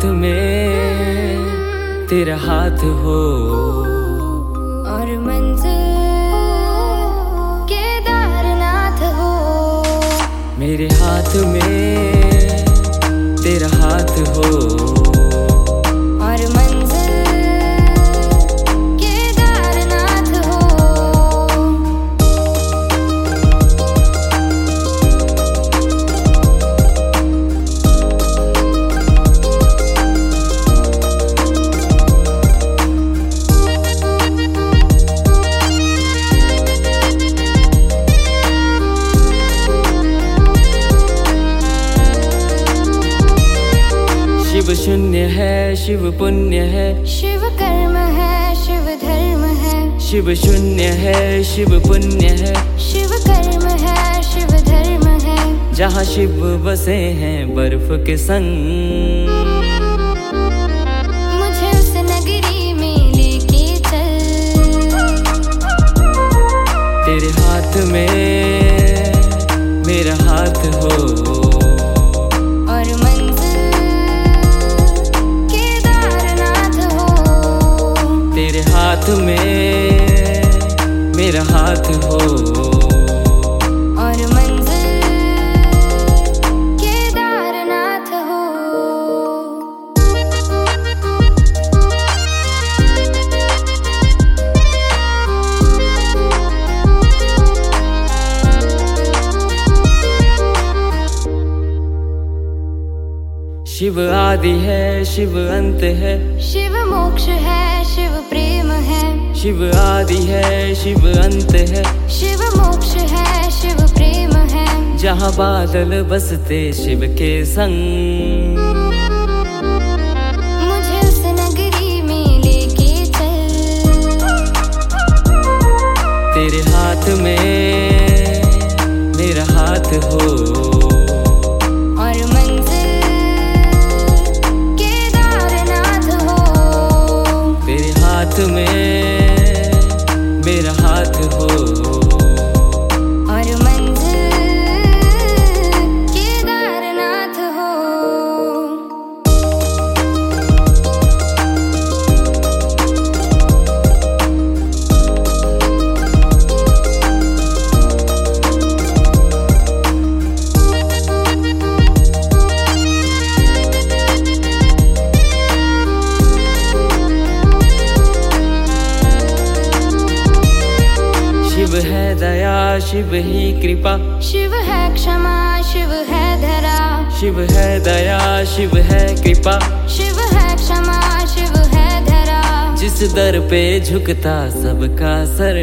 रात में तेरा हाथ हो। और मंज है शिव पुण्य है। शिव कर्म है शिव धर्म है। शिव शून्य है शिव पुण्य है। शिव कर्म है शिव धर्म है। जहाँ शिव बसे हैं बर्फ़ के संग। हाथ में मेरा हाथ हो। और मंजिल केदारनाथ हो। शिव आदि है शिव अंत है। शिव आदि है शिव अंत है। शिव मोक्ष है शिव प्रेम है। जहाँ बादल बसते शिव के संग। मुझे उस नगरी में लेके चल। तेरे हाथ में मेरा हाथ हो। में शिव ही कृपा। शिव है क्षमा शिव है धरा। शिव है दया शिव है कृपा। शिव है क्षमा शिव है धरा। जिस दर पे झुकता सबका सर।